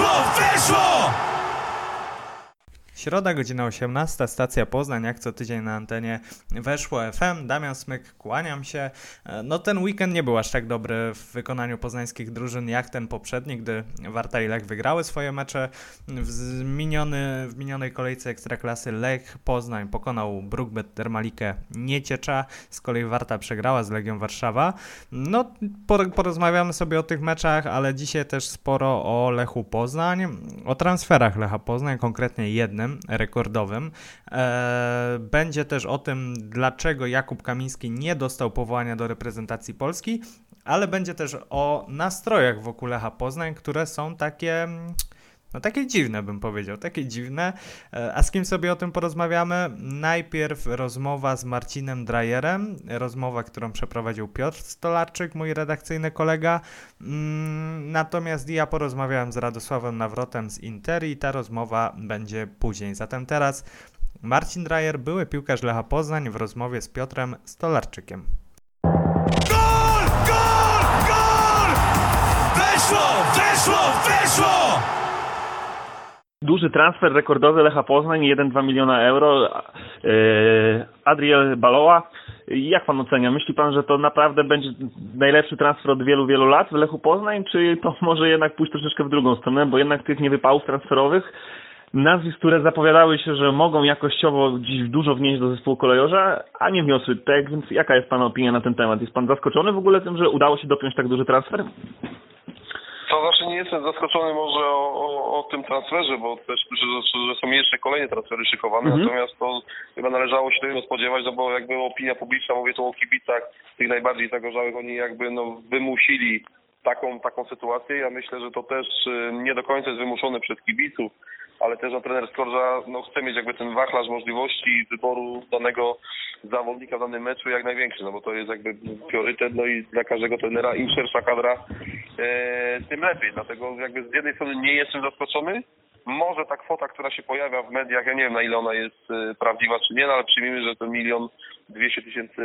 Weszło! Weszło! Środa, godzina 18, stacja Poznań, jak co tydzień na antenie weszło FM. Damian Smyk, kłaniam się. E, no ten weekend nie był aż tak dobry w wykonaniu poznańskich drużyn jak ten poprzedni, gdy Warta i Lech wygrały swoje mecze. W, miniony, w minionej kolejce Ekstraklasy Lech Poznań pokonał Brookbet Dermalikę Nieciecza, z kolei Warta przegrała z Legią Warszawa. No porozmawiamy sobie o tych meczach, ale dzisiaj też sporo o Lechu Poznań, o transferach Lecha Poznań, konkretnie jednym rekordowym. E, będzie też o tym, dlaczego Jakub Kamiński nie dostał powołania do reprezentacji Polski, ale będzie też o nastrojach wokół Lecha Poznań, które są takie no takie dziwne bym powiedział, takie dziwne. E, a z kim sobie o tym porozmawiamy? Najpierw rozmowa z Marcinem Drajerem, rozmowa, którą przeprowadził Piotr Stolarczyk, mój redakcyjny kolega. Mm, natomiast ja porozmawiałem z Radosławem Nawrotem z Inter i ta rozmowa będzie później. Zatem teraz Marcin Drajer, były piłkarz Lecha Poznań w rozmowie z Piotrem Stolarczykiem. Gol! Gol! Gol! Weszło! Weszło! Weszło! Duży transfer rekordowy Lecha Poznań, 1-2 miliona euro. E, Adriel Baloa. Jak pan ocenia? Myśli pan, że to naprawdę będzie najlepszy transfer od wielu, wielu lat w Lechu Poznań, czy to może jednak pójść troszeczkę w drugą stronę, bo jednak tych niewypałów transferowych, nazwisk, które zapowiadały się, że mogą jakościowo dziś dużo wnieść do zespołu kolejorza, a nie wniosły tak, więc jaka jest pana opinia na ten temat? Jest pan zaskoczony w ogóle tym, że udało się dopiąć tak duży transfer? To znaczy nie jestem zaskoczony może o, o, o tym transferze, bo też myślę, że, że są jeszcze kolejne transfery szykowane, mhm. natomiast to chyba należało się tego spodziewać, no bo jakby opinia publiczna, mówię tu o kibicach, tych najbardziej zagorzałych, oni jakby no wymusili taką, taką sytuację. Ja myślę, że to też y, nie do końca jest wymuszone przez kibiców, ale też no, trener Skorża no, chce mieć jakby ten wachlarz możliwości wyboru danego zawodnika w danym meczu jak największy, no bo to jest jakby priorytet, no i dla każdego trenera im szersza kadra, e, tym lepiej. Dlatego jakby z jednej strony nie jestem zaskoczony, może ta kwota, która się pojawia w mediach, ja nie wiem na ile ona jest e, prawdziwa czy nie, no ale przyjmijmy, że to milion dwieście tysięcy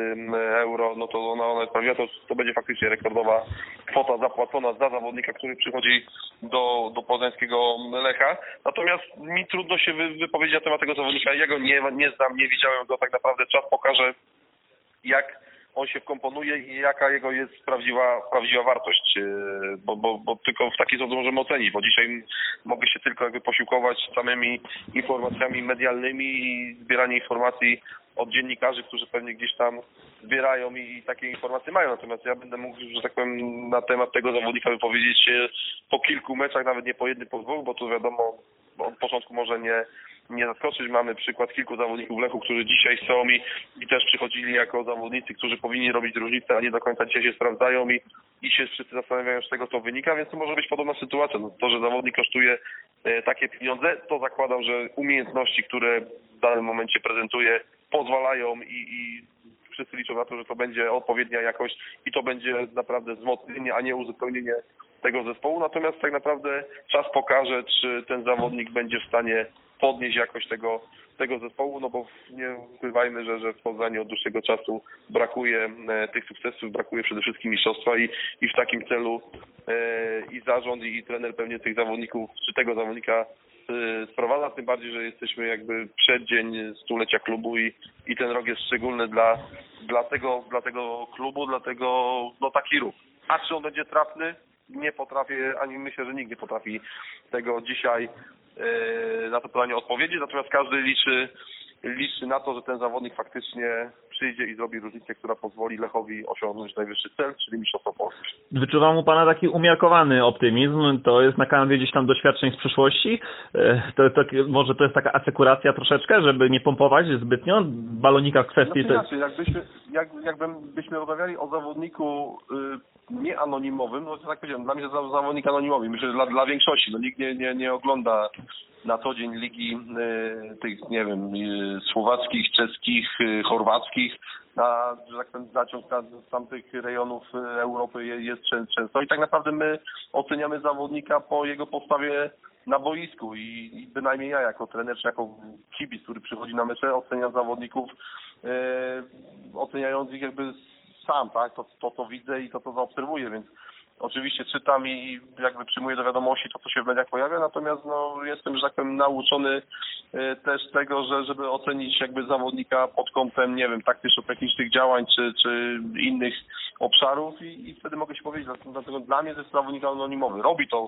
euro, no to ona, ona jest to, to będzie faktycznie rekordowa kwota zapłacona za zawodnika, który przychodzi do, do poznańskiego Lecha. Natomiast mi trudno się wy, wypowiedzieć na temat tego zawodnika. Ja go nie, nie znam, nie widziałem go tak naprawdę. Czas pokaże, jak on się wkomponuje i jaka jego jest prawdziwa, prawdziwa wartość, e, bo, bo, bo tylko w taki sposób możemy ocenić, bo dzisiaj mogę się tylko jakby posiłkować samymi informacjami medialnymi i zbieranie informacji od dziennikarzy, którzy pewnie gdzieś tam zbierają i takie informacje mają. Natomiast ja będę mógł, że tak powiem, na temat tego zawodnika wypowiedzieć się po kilku meczach, nawet nie po jednym, po dwóch, bo tu wiadomo, od początku może nie, nie zaskoczyć. Mamy przykład kilku zawodników Lechu, którzy dzisiaj są i, i też przychodzili jako zawodnicy, którzy powinni robić różnicę, a nie do końca dzisiaj się sprawdzają i, i się wszyscy zastanawiają, z czego to wynika, więc to może być podobna sytuacja. No, to, że zawodnik kosztuje e, takie pieniądze, to zakładam, że umiejętności, które w danym momencie prezentuje, pozwalają i, i wszyscy liczą na to, że to będzie odpowiednia jakość i to będzie naprawdę wzmocnienie, a nie uzupełnienie tego zespołu. Natomiast tak naprawdę czas pokaże, czy ten zawodnik będzie w stanie podnieść jakość tego, tego zespołu, no bo nie ukrywajmy, że, że w Poznaniu od dłuższego czasu brakuje e, tych sukcesów, brakuje przede wszystkim mistrzostwa i, i w takim celu e, i zarząd i, i trener pewnie tych zawodników, czy tego zawodnika Y, sprowadza, tym bardziej, że jesteśmy jakby przeddzień stulecia klubu i, i ten rok jest szczególny dla, dla, tego, dla tego klubu, dlatego no taki ruch. A czy on będzie trafny? Nie potrafię, ani myślę, że nikt nie potrafi tego dzisiaj na to pytanie odpowiedzieć, natomiast każdy liczy liczy na to, że ten zawodnik faktycznie przyjdzie i zrobi różnicę, która pozwoli Lechowi osiągnąć najwyższy cel, czyli Mistrzostwo Polski. Wyczuwam u Pana taki umiarkowany optymizm. To jest na kanwie gdzieś tam doświadczeń z przeszłości. E, to, to, może to jest taka asekuracja troszeczkę, żeby nie pompować zbytnio balonika w kwestii... Znaczy, inaczej, jakbyśmy, jak, jakbyśmy rozmawiali o zawodniku y, nieanonimowym, no tak powiedziałem, dla mnie to zawodnik anonimowy. Myślę, że dla, dla większości. No, nikt nie, nie, nie ogląda na co dzień ligi y, tych, nie wiem, y, słowackich, czeskich, y, chorwackich, na, że tak powiem, zaciąg z tamtych rejonów Europy jest często i tak naprawdę my oceniamy zawodnika po jego postawie na boisku i, i bynajmniej ja jako trener, czy jako kibic, który przychodzi na mecze, oceniam zawodników, oceniając ich jakby sam, tak, to, to, widzę i to, to zaobserwuję, więc oczywiście czytam i jakby przyjmuję do wiadomości to, co się w mediach pojawia, natomiast no, jestem, że tak powiem, nauczony e, też tego, że żeby ocenić jakby zawodnika pod kątem, nie wiem, taktyczno-technicznych działań czy, czy innych obszarów i, i wtedy mogę się powiedzieć, dlatego dla mnie to jest zawodnik anonimowy. Robi to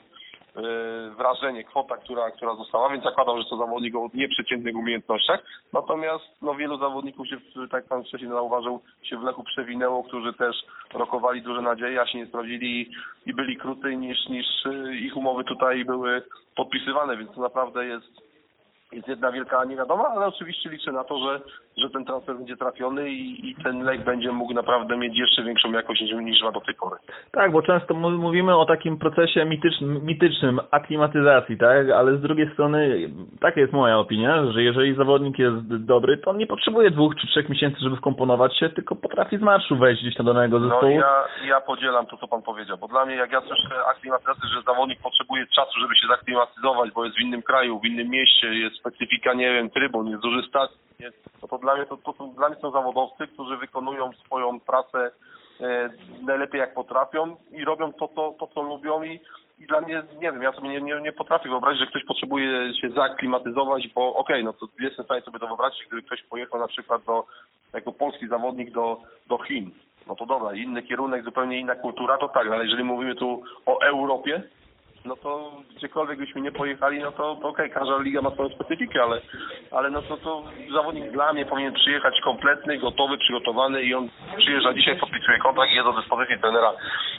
wrażenie, kwota, która, która została, więc zakładam, że to zawodnik o nieprzeciętnych umiejętnościach. Natomiast no, wielu zawodników się, tak pan wcześniej zauważył, się w Lechu przewinęło, którzy też rokowali duże nadzieje, a się nie sprawdzili i byli krócej niż, niż e, ich umowy tutaj były podpisywane, więc to naprawdę jest jest jedna wielka niewiadoma, ale oczywiście liczę na to, że, że ten transfer będzie trafiony i, i ten lek będzie mógł naprawdę mieć jeszcze większą jakość niż, niż ma do tej pory. Tak, bo często mówimy o takim procesie mitycznym, mitycznym aklimatyzacji, tak? Ale z drugiej strony, taka jest moja opinia, że jeżeli zawodnik jest dobry, to on nie potrzebuje dwóch czy trzech miesięcy, żeby wkomponować się, tylko potrafi z marszu wejść gdzieś do danego no zespołu. No ja, ja podzielam to, co pan powiedział, bo dla mnie, jak ja słyszę aklimatyzację, że zawodnik potrzebuje czasu, żeby się zaklimatyzować, bo jest w innym kraju, w innym mieście, jest specyfika, nie wiem, trybun, jest duży stadion, no to dla mnie to, to są, dla mnie są zawodowcy, którzy wykonują swoją pracę e, najlepiej jak potrafią i robią to, to, to co lubią i, i dla mnie, nie wiem, ja sobie nie, nie, nie potrafię wyobrazić, że ktoś potrzebuje się zaaklimatyzować, bo okej, okay, no to jestem w stanie sobie to wyobrazić, gdyby ktoś pojechał na przykład do, jako polski zawodnik do, do Chin, no to dobra, inny kierunek, zupełnie inna kultura, to tak, ale jeżeli mówimy tu o Europie, no to gdziekolwiek byśmy nie pojechali, no to, to okej, okay, każda liga ma swoją specyfikę, ale, ale no to, to zawodnik dla mnie powinien przyjechać kompletny, gotowy, przygotowany i on przyjeżdża dzisiaj, podpisuje kontrakt i jest do dyspozycji trenera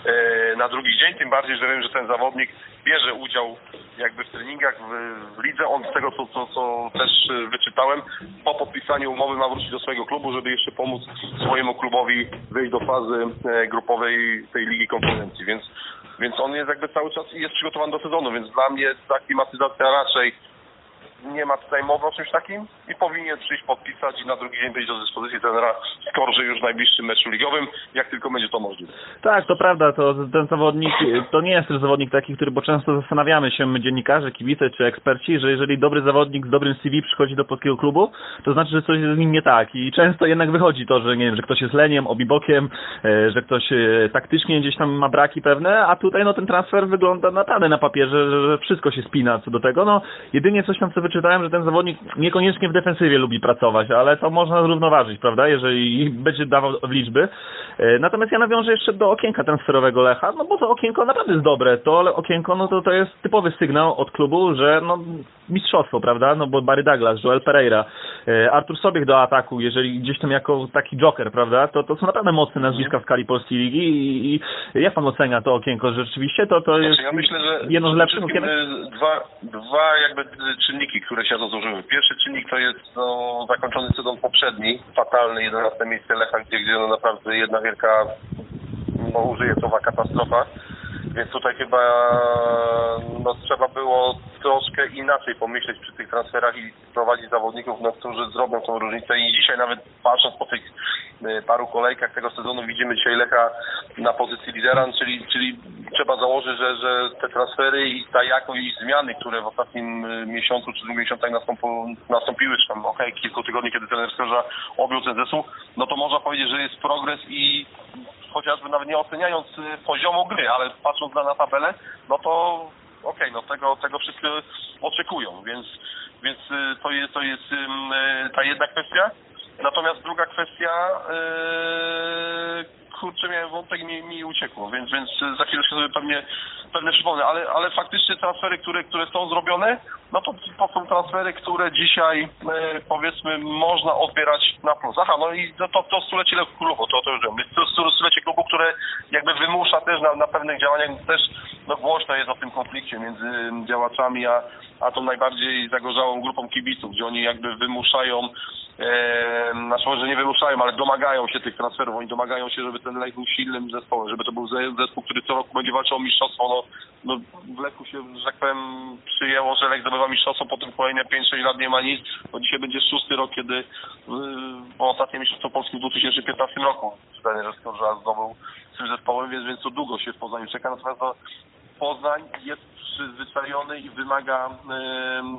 e, na drugi dzień, tym bardziej, że wiem, że ten zawodnik bierze udział jakby w treningach w, w lidze. On z tego, co, co, co też wyczytałem, po podpisaniu umowy ma wrócić do swojego klubu, żeby jeszcze pomóc swojemu klubowi wyjść do fazy e, grupowej tej Ligi Konferencji, więc więc on jest jakby cały czas jest przygotowany do sezonu, więc dla mnie ta klimatyzacja raczej nie ma tutaj mowy o czymś takim i powinien przyjść podpisać i na drugi dzień być do dyspozycji trenera Skorży już w najbliższym meczu ligowym, jak tylko będzie to możliwe. Tak, to prawda, to ten zawodnik, to nie jest też zawodnik taki, który, bo często zastanawiamy się my dziennikarze, kibice czy eksperci, że jeżeli dobry zawodnik z dobrym CV przychodzi do polskiego klubu, to znaczy, że coś jest z nim nie tak. I często jednak wychodzi to, że nie wiem, że ktoś jest leniem, obibokiem, e, że ktoś e, taktycznie gdzieś tam ma braki pewne, a tutaj no ten transfer wygląda naprawdę na papierze, że wszystko się spina co do tego, no jedynie coś tam co wyczytałem, że ten zawodnik niekoniecznie w defensywie lubi pracować, ale to można zrównoważyć, prawda, jeżeli będzie dawał w liczby. E, natomiast ja nawiążę jeszcze do okienka transferowego Lecha, no bo to okienko naprawdę jest dobre. To okienko, no to, to jest typowy sygnał od klubu, że no mistrzostwo, prawda, no bo Barry Douglas, Joel Pereira, e, Artur Sobiech do ataku, jeżeli gdzieś tam jako taki joker, prawda, to, to są naprawdę mocne nazwiska w skali polskiej ligi i, i jak pan ocenia to okienko, że rzeczywiście to, to jest znaczy, ja myślę, że jedno z lepszych okienek? E, dwa, dwa jakby czynniki, które się rozłożyły. Pierwszy czynnik to jest no, zakończony sezon poprzedni, fatalny, 11 miejsce Lecha, gdzie, gdzie no naprawdę jedna wielka, no użyję słowa katastrofa. Więc tutaj chyba no, trzeba było troszkę inaczej pomyśleć przy tych transferach i prowadzić zawodników, no, którzy zrobią tą różnicę. I dzisiaj nawet patrząc po tych y, paru kolejkach tego sezonu widzimy dzisiaj Lecha na pozycji lidera, czyli, czyli trzeba założyć, że, że te transfery i ta jakość zmiany, które w ostatnim y, miesiącu czy dwóch miesiącach nastąpiły, czy tam okej, okay, kilku tygodni, kiedy trener Skorza objął zespół, no to można powiedzieć, że jest progres i chociażby nawet nie oceniając y, poziomu gry, ale patrząc na, tabelę, no to okej, okay, no tego, tego wszyscy oczekują, więc, więc y, to jest, to jest y, ta jedna kwestia. Natomiast druga kwestia, kurczę, miałem wątek i mi, mi uciekło, więc, więc za chwilę sobie pewnie, pewnie przypomnę, ale, ale faktycznie transfery, które, które są zrobione, no to, to są transfery, które dzisiaj e, powiedzmy można odbierać na plus. Aha, no i to, to, to stulecie klubu, to, to już wiem, to stulecie klubu, które jakby wymusza też na, na pewnych działaniach, też no głośno jest o tym konflikcie między działaczami, a, a tą najbardziej zagorzałą grupą kibiców, gdzie oni jakby wymuszają e, znaczy może nie wymuszają, ale domagają się tych transferów, oni domagają się, żeby ten Lech był silnym zespołem, żeby to był zespół, który co roku będzie walczył o mistrzostwo, no, no w Lechu się, że tak powiem, przyjęło, że Lech zdobywa mistrzostwo, potem kolejne 5-6 lat nie ma nic, bo dzisiaj będzie szósty rok, kiedy y, po ostatnie mistrzostwo Polski w 2015 roku. Że Skorża zdobył z tym zespołem, więc, więc to długo się w Poznaniu czeka, natomiast no, Poznań jest przyzwyczajony i wymaga,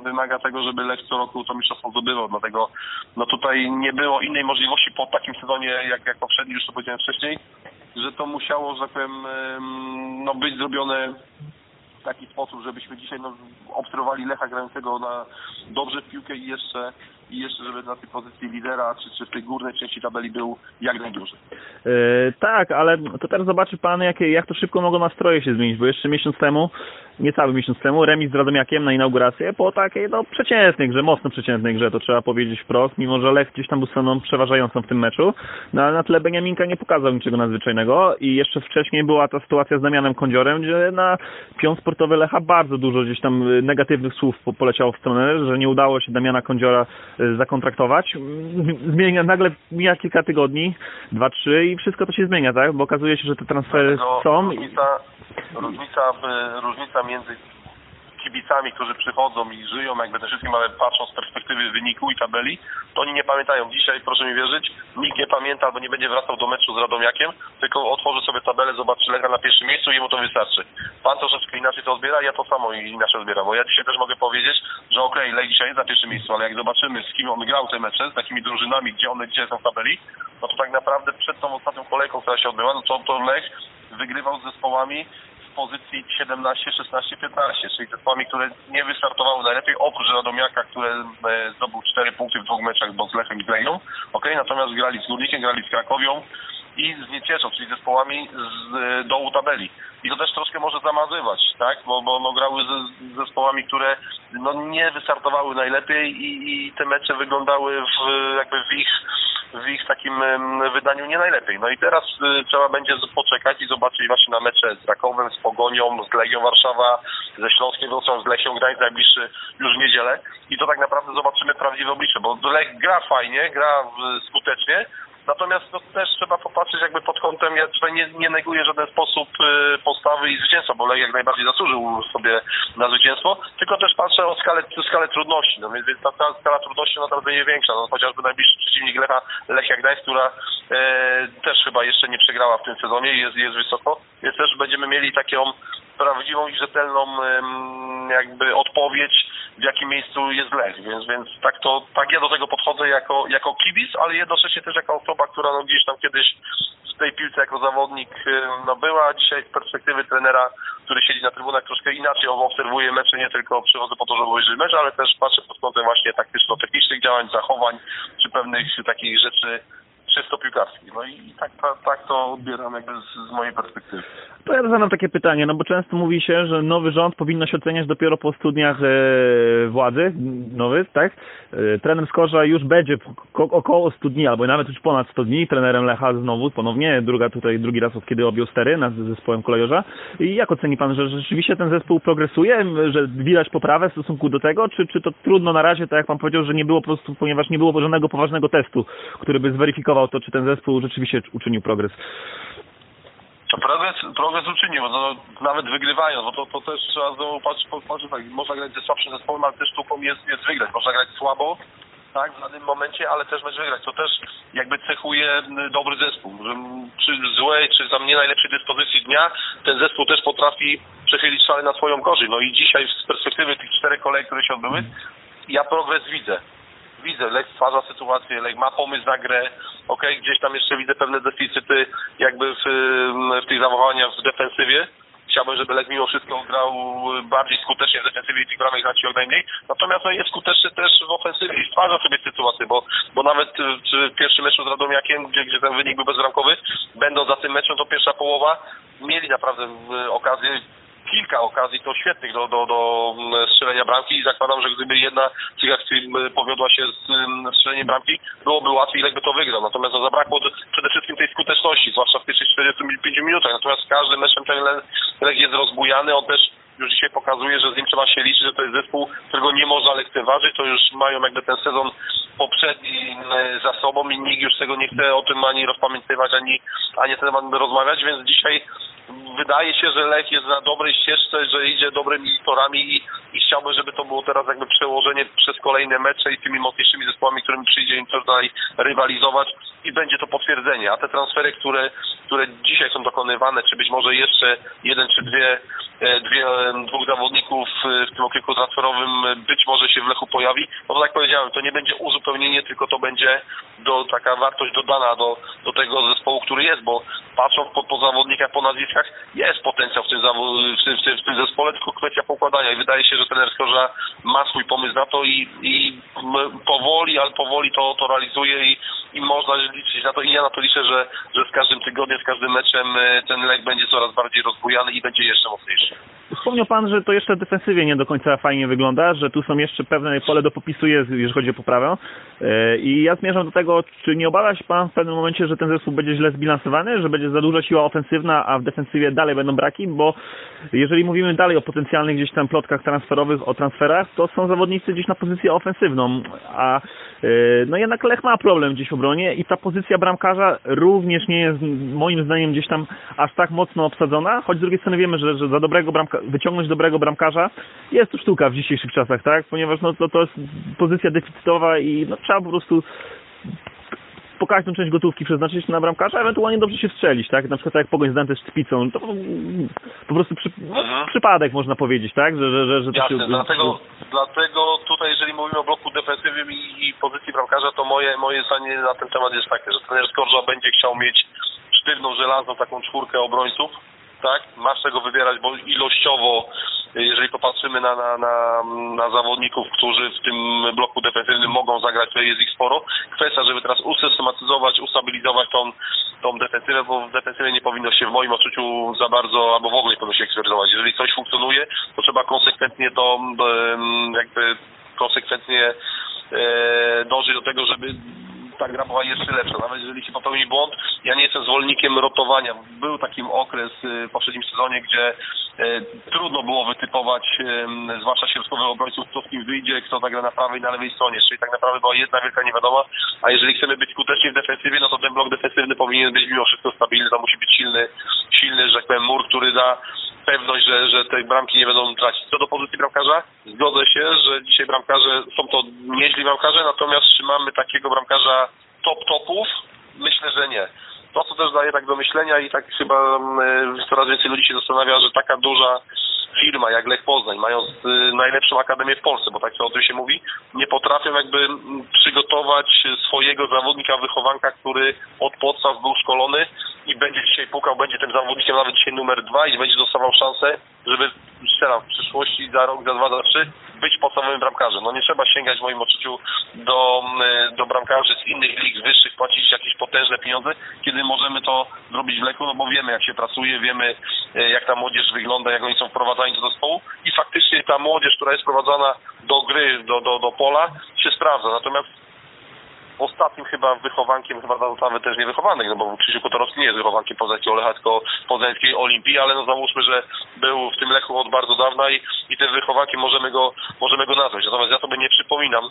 wymaga tego, żeby Lech co roku to mistrzostwo zdobywał. Dlatego no tutaj nie było innej możliwości po takim sezonie jak, jak poprzedni, już to powiedziałem wcześniej, że to musiało, że tak powiem, em, no, być zrobione w taki sposób, żebyśmy dzisiaj no, obserwowali Lecha grającego na dobrze w piłkę i jeszcze, i jeszcze żeby na tej pozycji lidera, czy, czy w tej górnej części tabeli był jak najdłużej. Yy, tak, ale to teraz zobaczy pan, jakie, jak to szybko mogą nastroje się zmienić, bo jeszcze miesiąc temu, niecały miesiąc temu, remis z Radomiakiem na inaugurację po takiej, no, przeciętnej grze, mocno przeciętnej grze, to trzeba powiedzieć wprost, mimo że Lech gdzieś tam był stroną przeważającą w tym meczu, no ale na tle Beniaminka nie pokazał niczego nadzwyczajnego i jeszcze wcześniej była ta sytuacja z Damianem Kądziorem, gdzie na pion sportowy Lecha bardzo dużo gdzieś tam y, negatywnych słów po- poleciało w stronę, że nie udało się Damiana Kądziora y, zakontraktować. Zmienia, nagle mija kilka tygodni, dwa, trzy i wszystko to się zmienia, tak? Bo okazuje się, że te transfery są różnica, różnica, e, różnica między kibicami, którzy przychodzą i żyją jakby te wszystkim, ale patrzą z perspektywy wyniku i tabeli, to oni nie pamiętają. Dzisiaj, proszę mi wierzyć, nikt nie pamięta albo nie będzie wracał do meczu z Radomiakiem, tylko otworzy sobie tabelę, zobaczy Lecha na pierwszym miejscu i jemu to wystarczy. Pan troszeczkę inaczej to odbiera, ja to samo inaczej odbieram, bo ja dzisiaj też mogę powiedzieć, że okej, Lech dzisiaj jest na pierwszym miejscu, ale jak zobaczymy z kim on grał te mecze, z takimi drużynami, gdzie one dzisiaj są w tabeli, no to tak naprawdę przed tą ostatnią kolejką, która się odbyła, no to, to Lech wygrywał z zespołami pozycji 17, 16, 15, czyli zespołami, które nie wystartowały najlepiej, oprócz Radomiaka, które e, zdobył 4 punkty w dwóch meczach, bo z Lechem i z Legią, okay? natomiast grali z Górnikiem, grali z Krakowią i z Niecieczą, czyli zespołami z e, dołu tabeli. I to też troszkę może zamazywać, tak? Bo, bo no, grały z zespołami, które no, nie wystartowały najlepiej i, i te mecze wyglądały w, jakby w ich w ich takim wydaniu nie najlepiej. No i teraz y, trzeba będzie poczekać i zobaczyć właśnie na mecze z Rakowem, z Pogonią, z Legią Warszawa, ze Śląskiem Wrocław, z Lechią Gdańsk najbliższy już w niedzielę i to tak naprawdę zobaczymy prawdziwe oblicze, bo Lech gra fajnie, gra skutecznie, Natomiast no, też trzeba popatrzeć jakby pod kątem, ja tutaj nie, nie neguję w żaden sposób y, postawy i zwycięstwa, bo Lech jak najbardziej zasłużył sobie na zwycięstwo, tylko też patrzę o skalę, skalę trudności, no więc, ta, ta skala trudności naprawdę nie większa, no chociażby najbliższy przeciwnik Lecha, Lechia Gdańsk, która e, też chyba jeszcze nie przegrała w tym sezonie i jest, jest wysoko, więc też będziemy mieli taką prawdziwą i rzetelną jakby odpowiedź, w jakim miejscu jest Lech, więc, więc tak to, tak ja do tego podchodzę jako, jako kibic, ale jednocześnie też jako osoba, która no gdzieś tam kiedyś w tej piłce jako zawodnik no była, dzisiaj z perspektywy trenera, który siedzi na trybunach troszkę inaczej obserwuje mecze, nie tylko przychodzę po to, żeby obejrzeć mecz, ale też patrzę pod kątem właśnie taktyczno-technicznych działań, zachowań, czy pewnych takich rzeczy czysto piłkarskich. No i tak, tak, tak to odbieram jakby z, z mojej perspektywy. To ja zadam takie pytanie, no bo często mówi się, że nowy rząd powinno się oceniać dopiero po studniach e, władzy, nowy, tak? E, trener Skorza już będzie ko- około 100 dni, albo nawet już ponad 100 dni, trenerem Lecha znowu, ponownie, druga tutaj, drugi raz od kiedy objął stery nad zespołem kolejorza. I jak oceni pan, że rzeczywiście ten zespół progresuje, że widać poprawę w stosunku do tego, czy, czy to trudno na razie, tak jak pan powiedział, że nie było po prostu, ponieważ nie było żadnego poważnego testu, który by zweryfikował to, czy ten zespół rzeczywiście uczynił progres? To progres, progres uczynił, no, nawet wygrywając, bo to, to też trzeba znowu patrzeć, tak, można grać ze słabszym zespołem, ale też sztuką jest, jest wygrać. Można grać słabo, tak, w danym momencie, ale też mecz wygrać. To też jakby cechuje dobry zespół, czy złej, czy tam nie najlepszej dyspozycji dnia, ten zespół też potrafi przechylić szale na swoją korzyść. No i dzisiaj z perspektywy tych czterech kolei, które się odbyły, ja progres widzę. Widzę, Lech stwarza sytuację, Lech ma pomysł na grę, okej, gdzieś tam jeszcze widzę pewne deficyty jakby w, w tych zachowaniach w defensywie. Chciałbym, żeby Lech mimo wszystko grał bardziej skutecznie w defensywie i tych bramek tracił jak najmniej. Natomiast no, jest skuteczny też w ofensywie i stwarza sobie sytuację, bo, bo nawet y, w pierwszym meczu z Radomiakiem, gdzie, gdzie ten wynik był bezbramkowy, będąc za tym meczem, to pierwsza połowa mieli naprawdę y, okazję kilka okazji to świetnych do, do, do mm, strzelenia bramki i zakładam, że gdyby jedna z tych akcji powiodła się z strzeleniem bramki, byłoby łatwiej, Lech by to wygrał. Natomiast no, zabrakło przede wszystkim tej skuteczności, zwłaszcza w pierwszych 45 minutach. Natomiast każdym meczem ten Le- Lech jest rozbujany, on też już dzisiaj pokazuje, że z nim trzeba się liczyć, że to jest zespół, którego nie można lekceważyć, to już mają jakby ten sezon poprzedni mm, za sobą i nikt już tego nie chce o tym ani rozpamiętywać, ani, ani ten temat rozmawiać, więc dzisiaj wydaje się, że Lech jest na dobrej ścieżce, że idzie dobrymi torami i, i chciałbym, żeby to było teraz jakby przełożenie przez kolejne mecze i tymi mocniejszymi zespołami, którym przyjdzie im tutaj rywalizować i będzie to potwierdzenie. A te transfery, które, które dzisiaj są dokonywane, czy być może jeszcze jeden czy dwie dwie, e, dwóch zawodników e, w tym okienku transferowym e, być może się w Lechu pojawi, no to tak powiedziałem, to nie będzie uzupełnienie, tylko to będzie do, taka wartość dodana do, do tego zespołu, który jest, bo patrząc po, po zawodnikach, po nazwiskach, jest potencjał w tym, w, tym, w, tym, w tym zespole, tylko kwestia poukładania. I wydaje się, że trener Skorża ma swój pomysł na to i, i powoli, ale powoli to, to realizuje i, i można liczyć na to. I ja na to liczę, że, że z każdym tygodniem, z każdym meczem e, ten lek będzie coraz bardziej rozbujany i będzie jeszcze mocniejszy. Wspomniał Pan, że to jeszcze defensywnie nie do końca fajnie wygląda, że tu są jeszcze pewne pole do popisu jeżeli chodzi o poprawę. E, I ja zmierzam do tego, czy nie obawia się Pan w pewnym momencie, że ten zespół będzie źle zbilansowany, że będzie za duża siła ofensywna, a w defensywie dalej będą braki, bo jeżeli mówimy dalej o potencjalnych gdzieś tam plotkach transferowych, o transferach, to są zawodnicy gdzieś na pozycję ofensywną, a e, no jednak Lech ma problem gdzieś w obronie i ta pozycja bramkarza również nie jest moim zdaniem gdzieś tam aż tak mocno obsadzona, choć z drugiej strony wiemy, że, że za dobrego bramka, wyciągnąć dobrego bramkarza jest to sztuka w dzisiejszych czasach, tak? Ponieważ no to, to jest pozycja deficytowa i no, trzeba po prostu po każdą część gotówki przeznaczyć na bramkarza, ewentualnie dobrze się strzelić, tak? Na przykład tak jak Pogoń z Dante Szpicą, to po prostu przy, no, Mhm. przypadek można powiedzieć, tak? Że, że, że, że Jasne, się... dlatego, dlatego tutaj jeżeli mówimy o bloku defensywnym i, i pozycji bramkarza, to moje, moje zdanie na ten temat jest takie, że trener Skorża będzie chciał mieć sztywną, żelazną taką czwórkę obrońców, tak? Ma z czego wybierać, bo ilościowo, jeżeli popatrzymy na, na, na, na zawodników, którzy w tym bloku defensywnym mogą zagrać, to jest ich sporo. Kwestia, żeby teraz usystematyzować, ustabilizować tą, tą defensywę, bo w defensywie nie powinno się w moim odczuciu za bardzo, albo w ogóle nie powinno się eksperymentować. Jeżeli coś funkcjonuje, to trzeba konsekwentnie to jakby konsekwentnie e, dążyć do tego, żeby ta gra była jeszcze lepsza. Nawet jeżeli się popełni błąd, ja nie jestem zwolennikiem rotowania. Był taki okres y, w poprzednim sezonie, gdzie e, trudno było wytypować, zwłaszcza środkowych obrońców, kto z kim wyjdzie, kto zagra na prawej i na lewej stronie. Czyli tak naprawdę była jedna wielka niewiadoma, a jeżeli chcemy być skuteczni w defensywie, no to ten blok defensywny powinien być mimo wszystko stabilny, to musi być silny, silny, że tak powiem, mur, który da pewność, że, że te bramki nie będą tracić. Co do pozycji bramkarza, zgodzę się, że dzisiaj bramkarze są to nieźli bramkarze, natomiast czy mamy takiego bramkarza top topów? Myślę, że nie. To, co też daje tak do myślenia i tak chyba mm, coraz więcej ludzi się zastanawia, że taka duża firma jak Lech Poznań, mając y, najlepszą akademię w Polsce, bo tak to o tym się mówi, nie potrafią jakby mm, przygotować swojego zawodnika wychowanka, który od podstaw był szkolony i będzie dzisiaj pukał, będzie tym zawodnikiem nawet dzisiaj numer dwa i będzie dostawał szansę, żeby strzelam w przyszłości za rok, za dwa, za trzy być podstawowym bramkarzem. No nie trzeba sięgać w moim odczuciu do, mm, do bramkarzy z innych lig wyższych, płacić jakieś potężne pieniądze, kiedy możemy to zrobić w Lechu, no bo wiemy jak się pracuje, wiemy e, jak ta młodzież wygląda, jak oni są wprowadzani do zespołu i faktycznie ta młodzież, która jest wprowadzana do gry, do, do, do pola się sprawdza. Natomiast ostatnim chyba wychowankiem, chyba nawet też nie wychowanek, no bo Krzysiu Kotorowski nie jest wychowankiem poznańskiej Olecha, tylko poznańskiej Olimpii, ale no załóżmy, że był w tym Lechu od bardzo dawna i, i tym wychowankiem możemy go, możemy go nazwać. Natomiast ja sobie nie przypominam,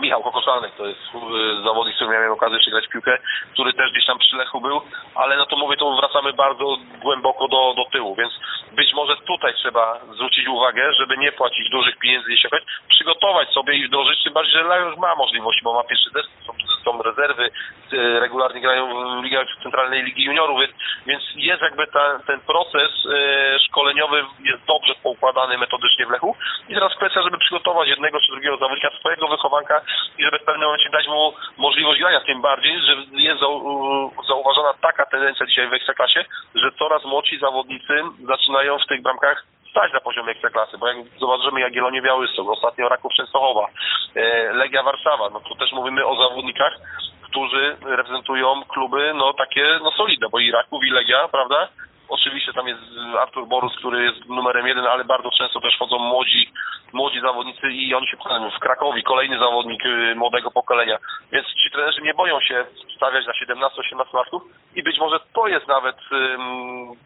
Michał Kokoszalnek to jest y, zawodnik, z którym miałem okazję przegrać piłkę, który też gdzieś tam przy Lechu był, ale no to mówię, to wracamy bardzo głęboko do, do tyłu, więc być może tutaj trzeba zwrócić uwagę, żeby nie płacić dużych pieniędzy, jeśli chodzi, przygotować sobie i wdrożyć, tym bardziej, że Lech ma możliwości, bo ma pierwszy test, są, są rezerwy, y, regularnie grają w ligach Centralnej Ligi Juniorów, więc, więc jest jakby ta, ten proces y, szkoleniowy jest dobrze poukładany metodycznie w Lechu. I teraz kwestia, żeby przygotować jednego czy drugiego zawodnika, swojego wychowanka i żeby w pewnym momencie dać mu możliwość grania, tym bardziej, że jest zau- zauważona taka tendencja dzisiaj w Ekstraklasie, że coraz młodsi zawodnicy zaczynają w tych bramkach stać na poziomie Ekstraklasy, bo jak zobaczymy Jagiellonię Białystok, ostatnio Raków Częstochowa, e, Legia Warszawa, no to też mówimy o zawodnikach, którzy reprezentują kluby no takie no solidne, bo i Raków i Legia, prawda? Oczywiście tam jest Artur Borus, który jest numerem jeden, ale bardzo często też chodzą młodzi, młodzi zawodnicy i oni się pokazują. W Krakowi kolejny zawodnik y, młodego pokolenia. Więc ci trenerzy nie boją się stawiać na 17-18 latków i być może to jest nawet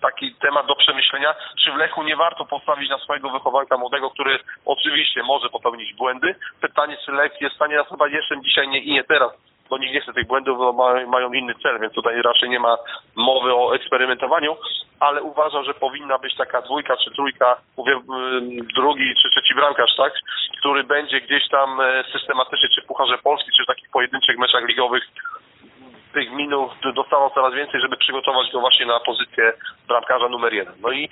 taki temat do przemyślenia, czy w Lechu nie warto postawić na swojego wychowanka młodego, który oczywiście może popełnić błędy. Pytanie, czy Lech jest w stanie nas chyba jeszcze dzisiaj nie, i nie teraz bo nikt nie chce tych błędów, bo ma, mają inny cel, więc tutaj raczej nie ma mowy o eksperymentowaniu, ale uważam, że powinna być taka dwójka czy trójka, mówię drugi czy trzeci bramkarz, tak, który będzie gdzieś tam e, systematycznie, czy w Pucharze Polski, czy w takich pojedynczych meczach ligowych tych minut dostawał coraz więcej, żeby przygotować go właśnie na pozycję bramkarza numer jeden. No i,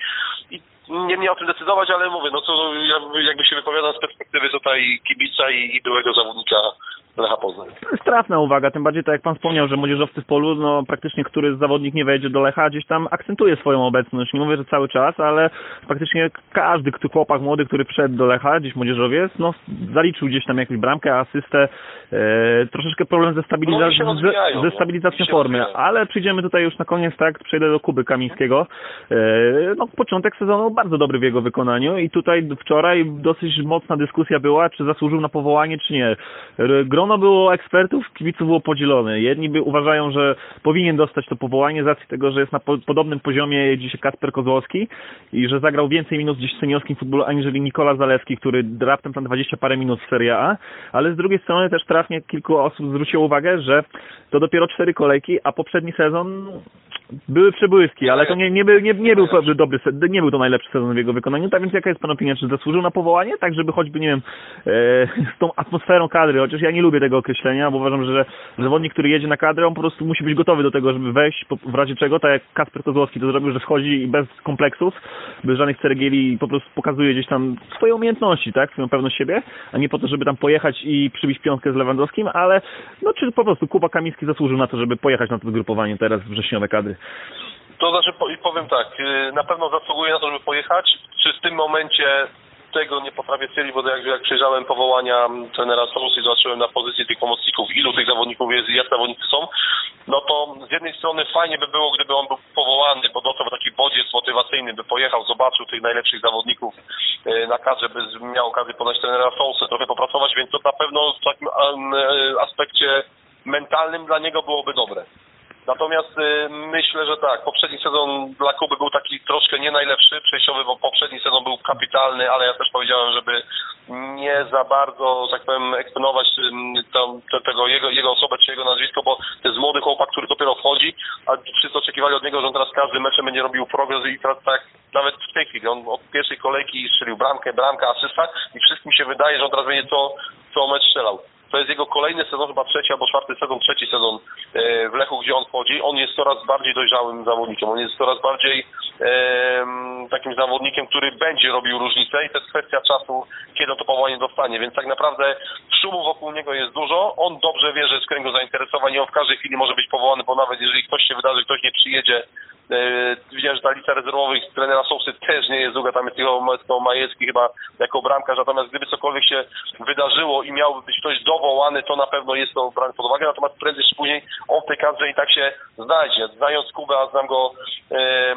i nie mnie o tym decydować, ale mówię, no to jakby się wypowiadam z perspektywy tutaj kibica i, i byłego zawodnika Lecha Poznań. To jest trafna uwaga, tym bardziej tak jak pan wspomniał, że młodzieżowcy w polu, no praktycznie który zawodnik nie wejdzie do Lecha, gdzieś tam akcentuje swoją obecność. Nie mówię, że cały czas, ale faktycznie każdy kto, chłopak młody, który wszedł do Lecha, gdzieś młodzieżowiec, no zaliczył gdzieś tam jakąś bramkę, asystę, e, troszeczkę problem ze, stabiliza- no ze, ze no. stabilizacją formy, ale przyjdziemy tutaj już na koniec, tak, przejdę do Kuby Kamińskiego. E, no początek sezonu bardzo dobry w jego wykonaniu i tutaj wczoraj dosyć mocna dyskusja była, czy zasłużył na powołanie, czy nie. Grono było ekspertów, kibiców było podzielone. Jedni by uważają, że powinien dostać to powołanie z racji tego, że jest na po podobnym poziomie dzisiaj Kasper Kozłowski i że zagrał więcej minut gdzieś w seniorskim futbolu aniżeli Nikola Zalewski, który raptem tam 20 parę minut w Serie A, ale z drugiej strony też trafnie kilku osób zwróciło uwagę, że to dopiero cztery kolejki, a poprzedni sezon były przebłyski, ale to nie, nie, był, nie, nie był dobry, nie był to najlepszy sezon w jego wykonaniu, tak więc jaka jest Pana opinia, czy zasłużył na powołanie, tak żeby choćby, nie wiem, e, z tą atmosferą kadry, chociaż ja nie lubię tego określenia, bo uważam, że zawodnik, który jedzie na kadrę, on po prostu musi być gotowy do tego, żeby wejść, w razie czego, tak jak Kasper Kozłowski to zrobił, że wchodzi bez kompleksów, bez żadnych ceregieli po prostu pokazuje gdzieś tam swoje umiejętności, tak, swoją pewność siebie, a nie po to, żeby tam pojechać i przybić piątkę z Lewandowskim, ale no czy po prostu Kuba Kamiński zasłużył na to, żeby pojechać na to zgrupowanie teraz wrześniowe kadry? To znaczy, powiem tak, y, na pewno zasługuje na to, żeby pojechać. Czy w tym momencie tego nie potrafię stwierdzić, bo jak, jak przejrzałem powołania trenera Solus i zobaczyłem na pozycji tych pomocników, ilu tych zawodników jest i jak zawodnicy są, no to z jednej strony fajnie by było, gdyby on był powołany, bo dostał taki bodziec motywacyjny, by pojechał, zobaczył tych najlepszych zawodników y, na kadrze, by miał okazję podać trenera Solusy, trochę popracować, więc to na pewno w takim aspekcie mentalnym dla niego byłoby dobre. Natomiast y, myślę, że tak, poprzedni sezon dla Kuby był taki troszkę nie najlepszy, przejściowy, bo poprzedni sezon był kapitalny, ale ja też powiedziałem, żeby nie za bardzo, tak powiem, eksponować y, tego jego, jego osobę czy jego nazwisko, bo to jest młody chłopak, który dopiero wchodzi, a wszyscy oczekiwali od niego, że on teraz każdy meczem będzie robił progres i teraz tak, nawet w tej chwili, on od pierwszej kolejki strzelił bramkę, bramkę, asysta i wszystkim się wydaje, że on teraz będzie co, co mecz strzelał. To jest jego kolejny sezon, chyba trzeci albo czwarty sezon, trzeci sezon e, w Lechu, gdzie on wchodzi. On jest coraz bardziej dojrzałym zawodnikiem. On jest coraz bardziej takim zawodnikiem, który będzie robił różnicę i to jest kwestia czasu, kiedy to powołanie dostanie. Więc tak naprawdę szumu wokół niego jest dużo. On dobrze wie, że jest kręgu zainteresowań i on w każdej chwili może być powołany, bo nawet jeżeli ktoś się wydarzy, ktoś nie przyjedzie, widziałem, że ta lista rezerwowych trenera Sousy też nie jest długa, tam jest tylko Majecki chyba jako bramkarz, natomiast gdyby cokolwiek się wydarzyło i miałby być ktoś dowołany, to na pewno jest to brane pod uwagę, natomiast prędzej czy później on w tej kadrze i tak się znajdzie. Znając Kubę, a znam go e,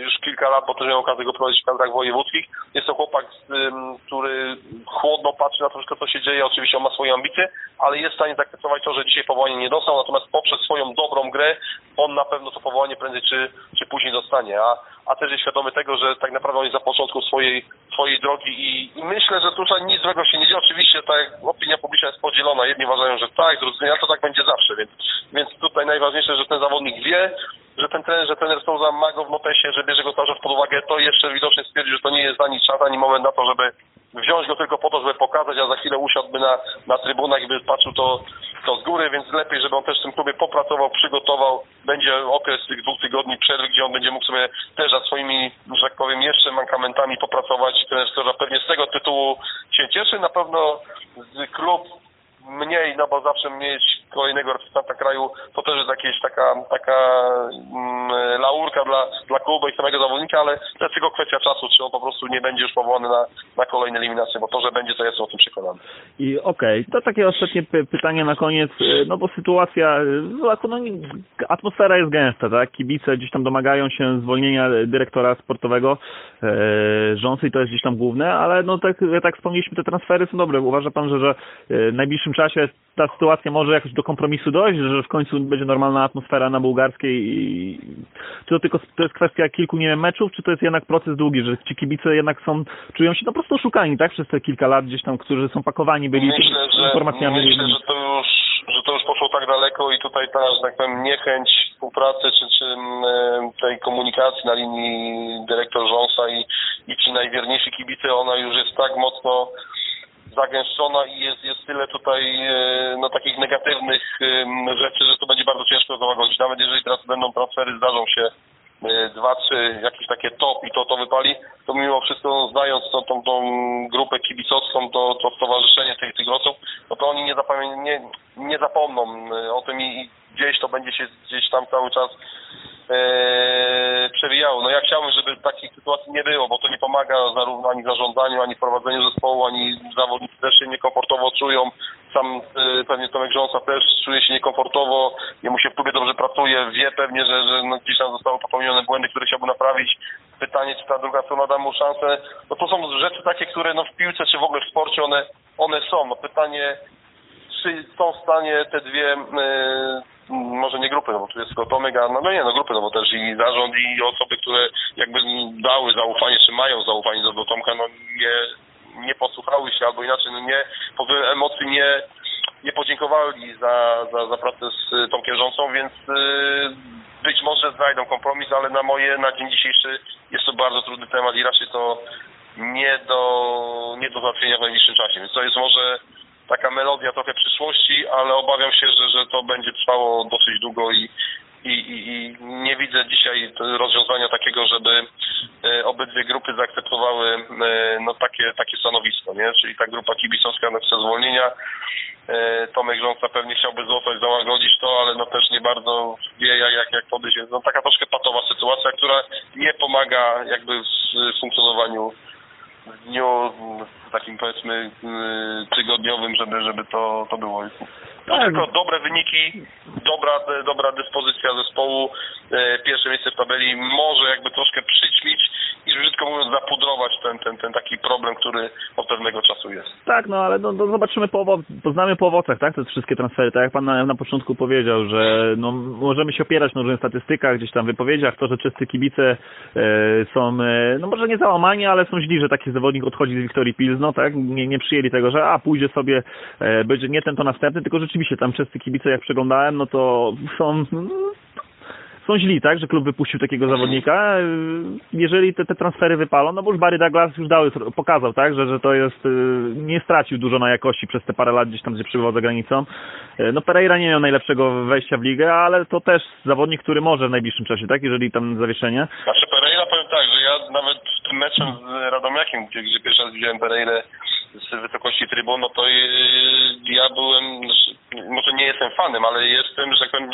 już kilka lat, bo też miałem okazję go prowadzić w kadrach wojewódzkich, jest to chłopak, który chłodno patrzy na to wszystko, co się dzieje, oczywiście on ma swoje ambicje, ale jest w stanie zaakceptować to, że dzisiaj powołanie nie dostał, natomiast poprzez swoją dobrą grę on na pewno to powołanie prędzej czy czy później dostanie, a, a też jest świadomy tego, że tak naprawdę on jest za początku swojej, swojej drogi i, i myślę, że tutaj nic złego się nie dzieje. Oczywiście tak opinia publiczna jest podzielona. Jedni uważają, że tak, drudzy nie, to tak będzie zawsze, więc, więc tutaj najważniejsze, że ten zawodnik wie, że ten trener, że trener Souza ma go w notesie, że bierze go cały pod uwagę, to jeszcze widocznie stwierdził, że to nie jest ani czas, ani moment na to, żeby wziąć go tylko po to, żeby pokazać, a za chwilę usiadłby na, na trybunach i by patrzył to z góry, więc lepiej, żeby on też w tym klubie popracował, przygotował. Będzie okres tych dwóch tygodni przerwy, gdzie on będzie mógł sobie też za swoimi, że tak powiem, jeszcze mankamentami popracować. Trener pewnie z tego tytułu się cieszy. Na pewno klub mniej, no bo zawsze mieć kolejnego reprezentanta kraju to też jest jakaś taka, taka mm, laurka dla, dla klubu i samego zawodnika, ale to jest tylko kwestia czasu, czy on po prostu nie będzie już powołany na, na kolejne eliminacje, bo to, że będzie, to jestem o tym przekonany. I okej, okay. to takie ostatnie pytanie na koniec, e, no bo sytuacja, e, no, atmosfera jest gęsta, tak? Kibice gdzieś tam domagają się zwolnienia dyrektora sportowego, rządzy i to jest gdzieś tam główne, ale no tak, jak tak wspomnieliśmy, te transfery są dobre. Uważa pan, że, że w najbliższym czasie ta sytuacja może jakoś do kompromisu dojść, że w końcu będzie normalna atmosfera na bułgarskiej i czy to tylko to jest kwestia kilku nie wiem, meczów, czy to jest jednak proces długi, że ci kibice jednak są, czują się no po prostu oszukani, tak, przez te kilka lat gdzieś tam, którzy są pakowani byli myślę, że, informacjami. Myślę, że to już, że to już poszło tak daleko i tutaj ta, że tak powiem, niechęć współpracy, czy, czy tej komunikacji na linii dyrektor Rząsa i, i ci najwierniejsi kibice, ona już jest tak mocno zagęszczona i jest, jest tyle tutaj e, no, takich negatywnych rzeczy, że to będzie bardzo ciężko załagodzić. Nawet jeżeli teraz będą transfery, zdarzą się dwa, trzy jakieś takie top i to to wypali, to mimo wszystko no, znając tą, tą, tą grupę kibicowską, to, to stowarzyszenie tych, osób, no to oni nie, nie, nie zapomną o tym i, i gdzieś to będzie się gdzieś tam cały czas e, przewijało. No ja chciałbym, żeby takich sytuacji nie było, bo to nie pomaga zarówno ani zarządzaniu, ani prowadzeniu zespołu, ani zawodnicy też się niekomfortowo czują. Sam e, pewnie Tomek Grząsa też czuje się niekomfortowo, jemu się w klubie dobrze pracuje, wie pewnie, że, że no, gdzieś tam zostały popełnione błędy, które chciałby naprawić. Pytanie, czy ta druga strona da mu szansę. No to są rzeczy takie, które no w piłce, czy w ogóle w sporcie one, one są. No pytanie, czy są w stanie te dwie e, może nie grupy, no bo tu jest tylko Tomek, a no, no nie, no grupy, no bo też i zarząd i osoby, które jakby dały zaufanie, czy mają zaufanie do, do Tomka, no nie, nie posłuchały się, albo inaczej, no nie, po wiele emocji nie, nie podziękowali za, za, za pracę z Tomkiem Rząsą, więc yy, być może znajdą kompromis, ale na moje, na dzień dzisiejszy jest to bardzo trudny temat i raczej to nie do, nie do załatwienia w najbliższym czasie, więc to jest może taka melodia trochę przyszłości, ale obawiam się, że, że to będzie trwało dosyć długo i, i, i, nie widzę dzisiaj rozwiązania takiego, żeby e, obydwie grupy zaakceptowały e, no, takie, takie stanowisko, nie? Czyli ta grupa kibicowska no, chce zwolnienia. E, Tomek Rządca pewnie chciałby zostać, załagodzić to, ale no też nie bardzo wie jak, jak, jak podejść. No taka troszkę patowa sytuacja, która nie pomaga jakby w funkcjonowaniu w dniu takim powiedzmy tygodniowym, żeby, żeby to, to było. No, tylko dobre wyniki, dobra, dobra dyspozycja zespołu, e, pierwsze miejsce w tabeli może jakby troszkę przyćmić i brzydko mówiąc zapudrować ten, ten, ten taki problem, który od pewnego czasu jest. Tak, no ale no, no zobaczymy po, poznamy po owocach, tak, te wszystkie transfery, tak jak Pan na, na początku powiedział, że no, możemy się opierać na różnych statystykach, gdzieś tam wypowiedziach, to, że czyscy kibice e, są, e, no może nie załamani, ale są źli, że taki zawodnik odchodzi z Wiktorii Pilzno, tak, nie, nie przyjęli tego, że a, pójdzie sobie, e, będzie nie ten to następny, tylko rzeczywiście tam czyscy kibice, jak przeglądałem, no to są są źli, tak, że klub wypuścił takiego zawodnika. Jeżeli te, te transfery wypalą, no bo już Barry Douglas już dał, pokazał, tak, że, że to jest, nie stracił dużo na jakości przez te parę lat gdzieś tam, gdzie przybywał za granicą. No Pereira nie miał najlepszego wejścia w ligę, ale to też zawodnik, który może w najbliższym czasie, tak, jeżeli tam zawieszenie. Znaczy Pereira powiem tak, że ja nawet w tym meczem z Radomiakiem, gdzie, gdzie pierwszy raz widziałem Pereirę z wysokości trybun, no to y, ja byłem, może nie jestem fanem, ale jestem, że tak powiem,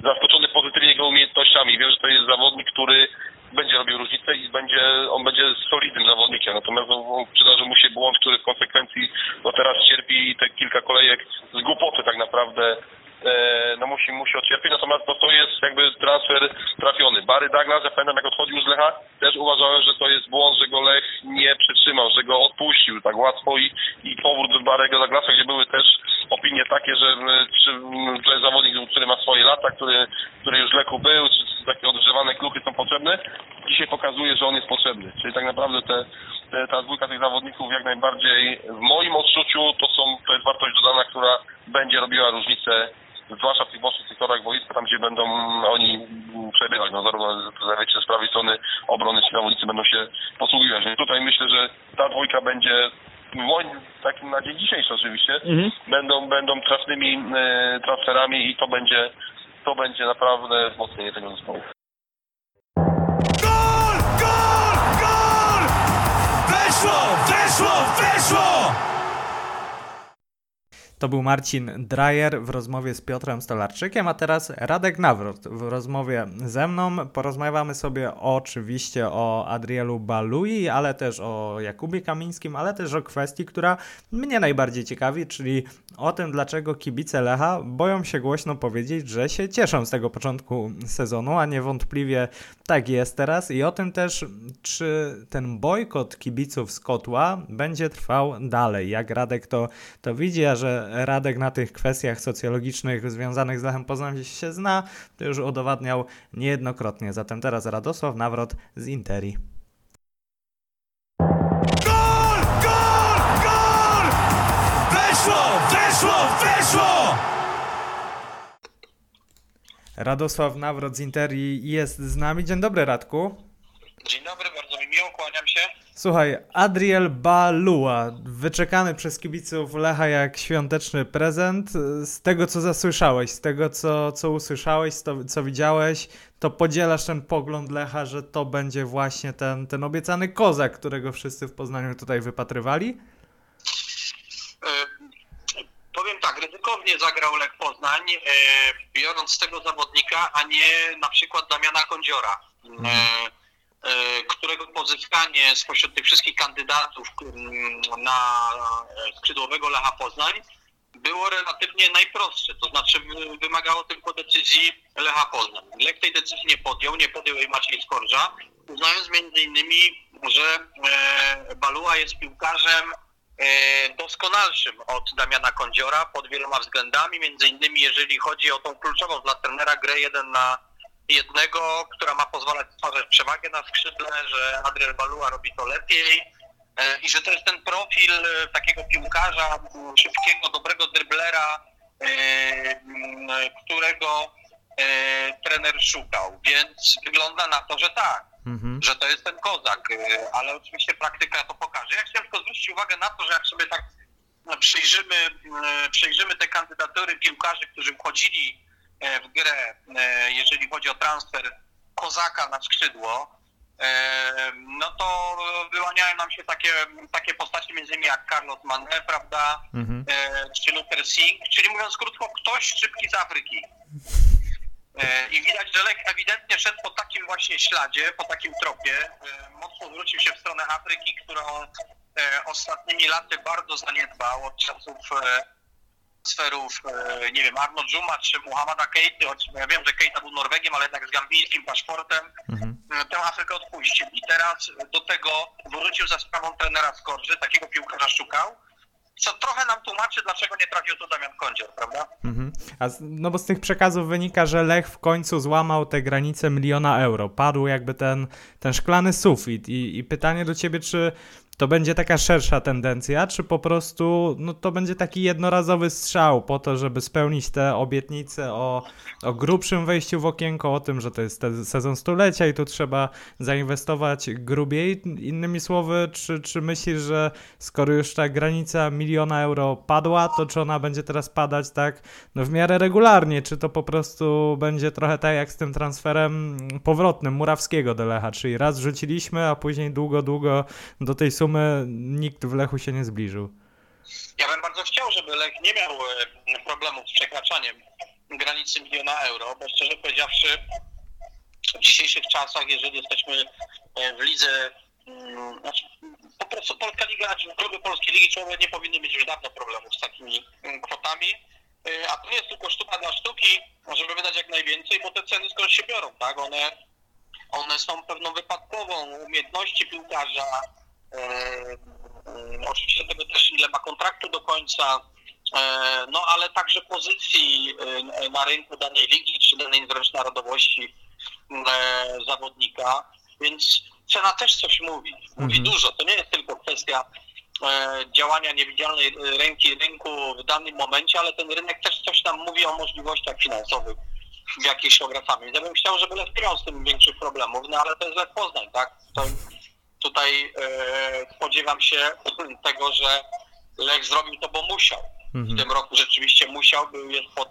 zaskoczony pozytywnie jego umiejętnościami. Wiem, że to jest zawodnik, który będzie robił różnicę i będzie, on będzie solidnym zawodnikiem. Natomiast no, przydarzył mu się błąd, który w konsekwencji no teraz cierpi te kilka kolejek z głupoty tak naprawdę E, no musi, musi odcierpieć, natomiast no, to jest jakby transfer trafiony. Barry Douglas, ja pamiętam jak odchodził z Lecha, też uważałem, że to jest błąd, że go Lech nie przytrzymał, że go odpuścił tak łatwo i, i powrót do Barry'ego Douglasa, gdzie były też opinie takie, że czy, to jest zawodnik, który ma swoje lata, który, który już w Lechu był, czy, czy takie odgrzewane kluchy są potrzebne, dzisiaj pokazuje, że on jest potrzebny. Czyli tak naprawdę te, te, ta dwójka tych zawodników jak najbardziej w moim odczuciu to są, to jest wartość dodana, która będzie robiła różnicę zwłaszcza w tych bocznych sektorach boiska, tam gdzie będą oni przebywać, no zarówno wiecie, z prawej strony obrony ci zawodnicy będą się posługiwać. Więc tutaj myślę, że ta dwójka będzie moim takim na dzień dzisiejszy oczywiście, mhm. będą, będą trafnymi e, transferami i to będzie to będzie naprawdę wzmocnienie tego zespołu. To był Marcin Drajer w rozmowie z Piotrem Stolarczykiem, a teraz Radek Nawrot w rozmowie ze mną. Porozmawiamy sobie oczywiście o Adrielu Balui, ale też o Jakubie Kamińskim, ale też o kwestii, która mnie najbardziej ciekawi, czyli o tym, dlaczego kibice Lecha boją się głośno powiedzieć, że się cieszą z tego początku sezonu, a niewątpliwie tak jest teraz i o tym też, czy ten bojkot kibiców z kotła będzie trwał dalej, jak Radek to, to widzi, a że Radek na tych kwestiach socjologicznych związanych z Lechem Poznań się zna, to już udowadniał niejednokrotnie. Zatem teraz Radosław Nawrot z Interi. Gol! Gol! Gol! Weszło! Weszło! Weszło! Radosław Nawrot z Interi jest z nami. Dzień dobry Radku. Dzień dobry, bardzo mi miło, kłaniam się. Słuchaj, Adriel Balua, wyczekany przez kibiców Lecha jak świąteczny prezent. Z tego, co zasłyszałeś, z tego, co, co usłyszałeś, to, co widziałeś, to podzielasz ten pogląd Lecha, że to będzie właśnie ten, ten obiecany kozak, którego wszyscy w Poznaniu tutaj wypatrywali? E, powiem tak, ryzykownie zagrał Lech Poznań, e, biorąc tego zawodnika, a nie na przykład Damiana Kądziora, e, e, którego pozyskanie spośród tych wszystkich kandydatów mm, na e, skrzydłowego Lecha Poznań było relatywnie najprostsze, to znaczy wy- wymagało tylko decyzji Lecha Poznań. Lech tej decyzji nie podjął, nie podjął jej Maciej Skorża, uznając między innymi, że e, Balua jest piłkarzem e, doskonalszym od Damiana Kądziora pod wieloma względami, między innymi jeżeli chodzi o tą kluczową dla trenera grę jeden na jednego, która ma pozwalać stwarzać przewagę na skrzydle, że Adriel Balua robi to lepiej e, i że to jest ten profil e, takiego piłkarza, szybkiego, dobrego dryblera, e, którego trener szukał. Więc wygląda na to, że tak Mhm. że to jest ten kozak, ale oczywiście praktyka to pokaże. Ja chciałem tylko zwrócić uwagę na to, że jak sobie tak no, przyjrzymy, y, przejrzymy te kandydatury piłkarzy, którzy wchodzili w grę, e, jeżeli chodzi o transfer kozaka na skrzydło, e, no to wyłaniają nam się takie, takie postacie między innymi jak Carlos Mané, prawda, Mhm. e, czy Luther Singh, czyli mówiąc krótko, ktoś szybki z Afryki. E, I widać, że Lech ewidentnie szedł po takim właśnie śladzie, po takim tropie. E, Mocno zwrócił się w stronę Afryki, którą e, ostatnimi laty bardzo zaniedbał od czasów e, sferów, e, nie wiem, Arno Dżuma czy Muhammada Keity, choć ja wiem, że Keita był Norwegiem, ale jednak z gambijskim paszportem, Mhm. e, tę Afrykę odpuścił. I teraz do tego wrócił za sprawą trenera Skorży, takiego piłkarza szukał, co trochę nam tłumaczy, dlaczego nie trafił tu Damian Kądzior, prawda? Mhm. A z, no bo z tych przekazów wynika, że Lech w końcu złamał te granice miliona euro. Padł jakby ten, ten szklany sufit. I, I pytanie do ciebie, czy to będzie taka szersza tendencja, czy po prostu no to będzie taki jednorazowy strzał po to, żeby spełnić te obietnice o, o grubszym wejściu w okienko, o tym, że to jest sezon stulecia i tu trzeba zainwestować grubiej. Innymi słowy, czy, czy myślisz, że skoro już ta granica miliona euro padła, to czy ona będzie teraz padać tak no w miarę regularnie, czy to po prostu będzie trochę tak jak z tym transferem powrotnym Murawskiego do Lecha, czyli raz rzuciliśmy, a później długo, długo do tej sumy nikt w Lechu się nie zbliżył. Ja bym bardzo chciał, żeby Lech nie miał e, problemów z przekraczaniem granicy miliona euro, bo szczerze powiedziawszy, w dzisiejszych czasach, jeżeli jesteśmy e, w lidze, mm, znaczy, po prostu Polska Liga, czy kluby Polskiej Ligi Czołowej nie powinny mieć już dawno problemów z takimi mm, kwotami, E, a nie jest tylko sztuka dla sztuki, żeby wydać jak najwięcej, bo te ceny skąd się biorą, tak? One, one są pewną wypadkową umiejętności piłkarza, oczywiście tego też ile ma kontraktu do końca, no ale także pozycji na rynku danej ligi, czy danej wręcz narodowości zawodnika, więc cena też coś mówi, mówi Mhm. dużo, to nie jest tylko kwestia e, działania niewidzialnej ręki rynku w danym momencie, ale ten rynek też coś nam mówi o możliwościach finansowych, w się obracamy. Ja bym chciał, żeby Lech miał z tym większych problemów, no ale to jest Lech Poznań, tak? To, tutaj e, spodziewam się tego, że Lech zrobił to, bo musiał. W Mhm. tym roku rzeczywiście musiał, był, jest pod,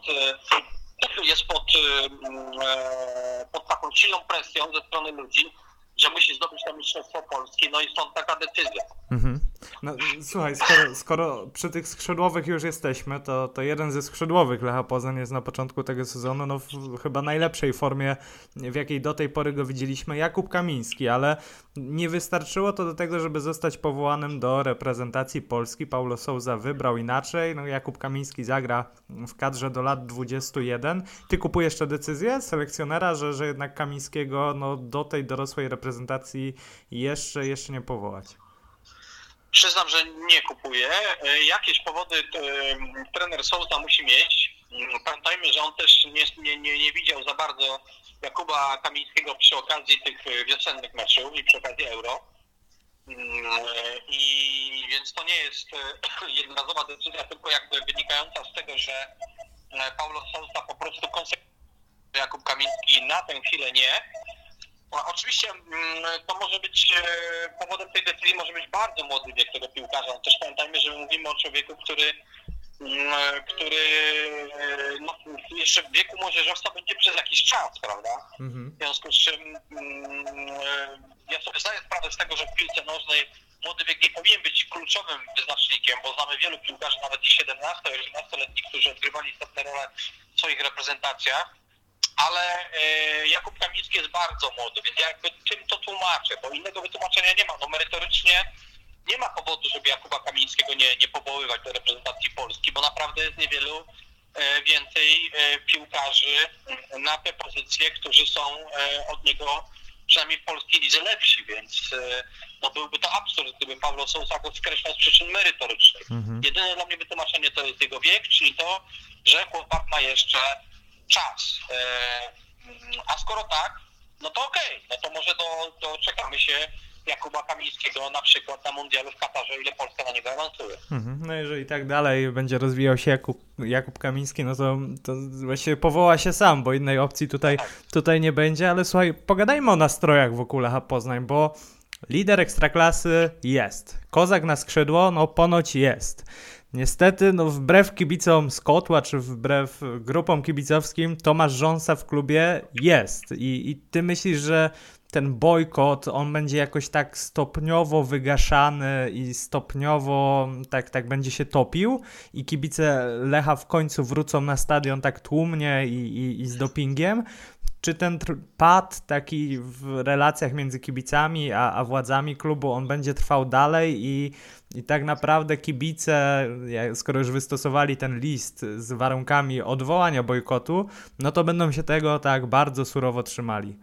e, jest pod, e, mm, e, pod taką silną presją ze strony ludzi, że musi zdobyć to Mistrzostwo Polski, no i stąd taka decyzja. Mhm. No, słuchaj, skoro, skoro przy tych skrzydłowych już jesteśmy, to, to jeden ze skrzydłowych Lecha Poznań jest na początku tego sezonu no, w chyba najlepszej formie, w jakiej do tej pory go widzieliśmy, Jakub Kamiński, ale nie wystarczyło to do tego, żeby zostać powołanym do reprezentacji Polski. Paulo Souza wybrał inaczej, no Jakub Kamiński zagra w kadrze do lat 21. Ty kupujesz tę decyzję selekcjonera, że, że jednak Kamińskiego no, do tej dorosłej reprezentacji jeszcze, jeszcze nie powołać? Przyznam, że nie kupuję. E, Jakieś powody e, trener Sousa musi mieć. Mm, Pamiętajmy, że on też nie, nie, nie, nie widział za bardzo Jakuba Kamińskiego przy okazji tych e, wiosennych meczów i przy okazji Euro. Mm, I więc to nie jest jednorazowa decyzja, tylko jakby wynikająca z tego, że Paulo Sousa po prostu konsekwentnie Jakub Kamiński na tę chwilę nie. Oczywiście mm, to może być, e, powodem tej decyzji może być bardzo młody wiek tego piłkarza. Też pamiętajmy, że mówimy o człowieku, który mm, który no, jeszcze w wieku młodzieżowca będzie przez jakiś czas, prawda? Mhm. W związku z czym mm, ja sobie zdaję sprawę z tego, że w piłce nożnej młody wiek nie powinien być kluczowym wyznacznikiem, bo znamy wielu piłkarzy, nawet i 17-18-letnich, którzy odgrywali istotne role w swoich reprezentacjach ale e, Jakub Kamiński jest bardzo młody, więc ja jakby tym to tłumaczę, bo innego wytłumaczenia nie ma. No merytorycznie nie ma powodu, żeby Jakuba Kamińskiego nie, nie powoływać do reprezentacji Polski, bo naprawdę jest niewielu e, więcej e, piłkarzy na te pozycje, którzy są od niego przynajmniej w polskiej lidze lepsi, więc no byłby to absurd, gdyby Paulo Sousa go skreślał z przyczyn merytorycznych. Mhm. Jedyne dla mnie wytłumaczenie to jest jego wiek, czyli to, że chłopak ma jeszcze czas. E, a skoro tak, no to okej, okay. no to może do, doczekamy się Jakuba Kamińskiego na przykład na mundialu w Katarze, ile Polska na niego awansuje. Mhm. No jeżeli tak dalej będzie rozwijał się Jakub, Jakub Kamiński, no to, to właściwie powoła się sam, bo innej opcji tutaj, tak. tutaj nie będzie, ale słuchaj, pogadajmy o nastrojach wokół Lecha Poznań, bo lider Ekstraklasy jest, kozak na skrzydło, no ponoć jest. Niestety, no wbrew kibicom z Kotła, czy wbrew grupom kibicowskim, Tomasz Rząsa w klubie jest. I, I ty myślisz, że ten bojkot, on będzie jakoś tak stopniowo wygaszany i stopniowo tak, tak będzie się topił i kibice Lecha w końcu wrócą na stadion tak tłumnie i, i, i z dopingiem? Czy ten pad taki w relacjach między kibicami a, a władzami klubu, on będzie trwał dalej i i tak naprawdę kibice, skoro już wystosowali ten list z warunkami odwołania bojkotu, no to będą się tego tak bardzo surowo trzymali.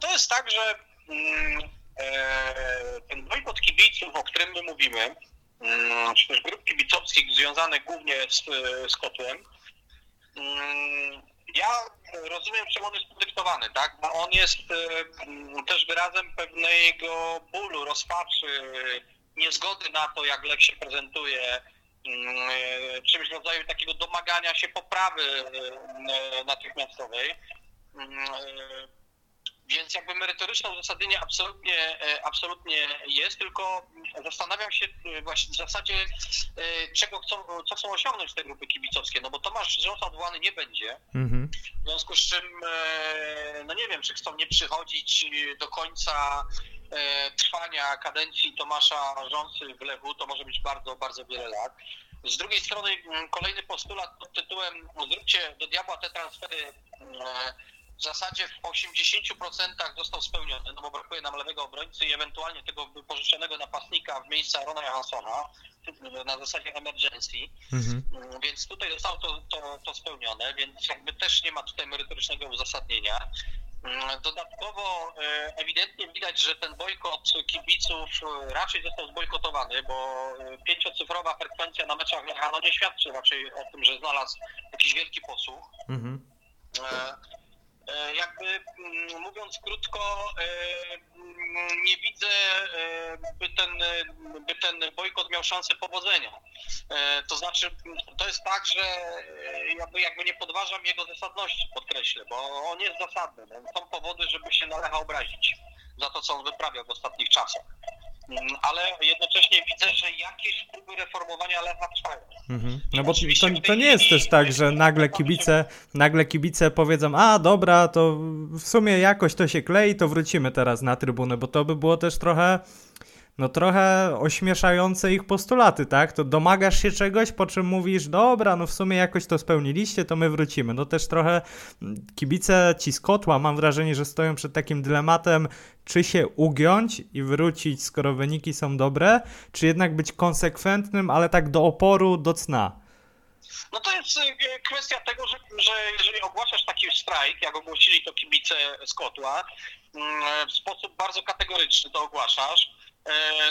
To jest tak, że mm, e, ten bojkot kibiców, o którym my mówimy, mm, czy też grup kibicowskich związanych głównie z, z kotłem, mm, ja rozumiem, czym on jest podyktowany, tak? Bo on jest e, też wyrazem pewnego bólu, rozpaczy, niezgody na to, jak Lech się prezentuje, e, czymś w rodzaju takiego domagania się poprawy e, natychmiastowej. E, więc jakby merytoryczne uzasadnienie absolutnie, absolutnie jest, tylko zastanawiam się właśnie w zasadzie, czego chcą, co chcą osiągnąć te grupy kibicowskie, no bo Tomasz Rząsa odwołany nie będzie, mhm. w związku z czym, no nie wiem, czy chcą nie przychodzić do końca E, trwania kadencji Tomasza Rząsy w Lechu to może być bardzo, bardzo wiele lat. Z drugiej strony kolejny postulat pod tytułem zróbcie do diabła te transfery e, w zasadzie w 80% został spełniony, no bo brakuje nam lewego obrońcy i ewentualnie tego wypożyczonego napastnika w miejsce Arona Johanssona na zasadzie emergency, mhm. Mm, więc tutaj zostało to, to, to spełnione, więc jakby też nie ma tutaj merytorycznego uzasadnienia. Mm, dodatkowo e, ewidentnie widać, że ten bojkot kibiców e, raczej został zbojkotowany, bo pięciocyfrowa frekwencja na meczach Lecha no nie świadczy raczej o tym, że znalazł jakiś wielki posłuch. Mhm. E, jakby mm, mówiąc krótko, e, mm, nie widzę, e, by ten, by ten bojkot miał szansę powodzenia. To znaczy, to jest tak, że jakby, jakby nie podważam jego zasadności, podkreślę, bo on jest zasadny. Są powody, żeby się na obrazić za to, co on wyprawiał w ostatnich czasach. Mm, ale jednocześnie widzę, że jakieś próby reformowania Lecha trwają. Mhm. No bo to, to nie jest też tak, że nagle kibice, nagle kibice powiedzą, a dobra, to w sumie jakoś to się klei, to wrócimy teraz na trybunę, bo to by było też trochę no trochę ośmieszające ich postulaty, tak? To domagasz się czegoś, po czym mówisz, dobra, no w sumie jakoś to spełniliście, to my wrócimy. No też trochę mm, kibice ci z kotła, mam wrażenie, że stoją przed takim dylematem, czy się ugiąć i wrócić, skoro wyniki są dobre, czy jednak być konsekwentnym, ale tak do oporu, do cna. No to jest y, kwestia tego, że, że jeżeli ogłaszasz taki strajk, jak ogłosili to kibice z kotła, mm, w sposób bardzo kategoryczny to ogłaszasz, E,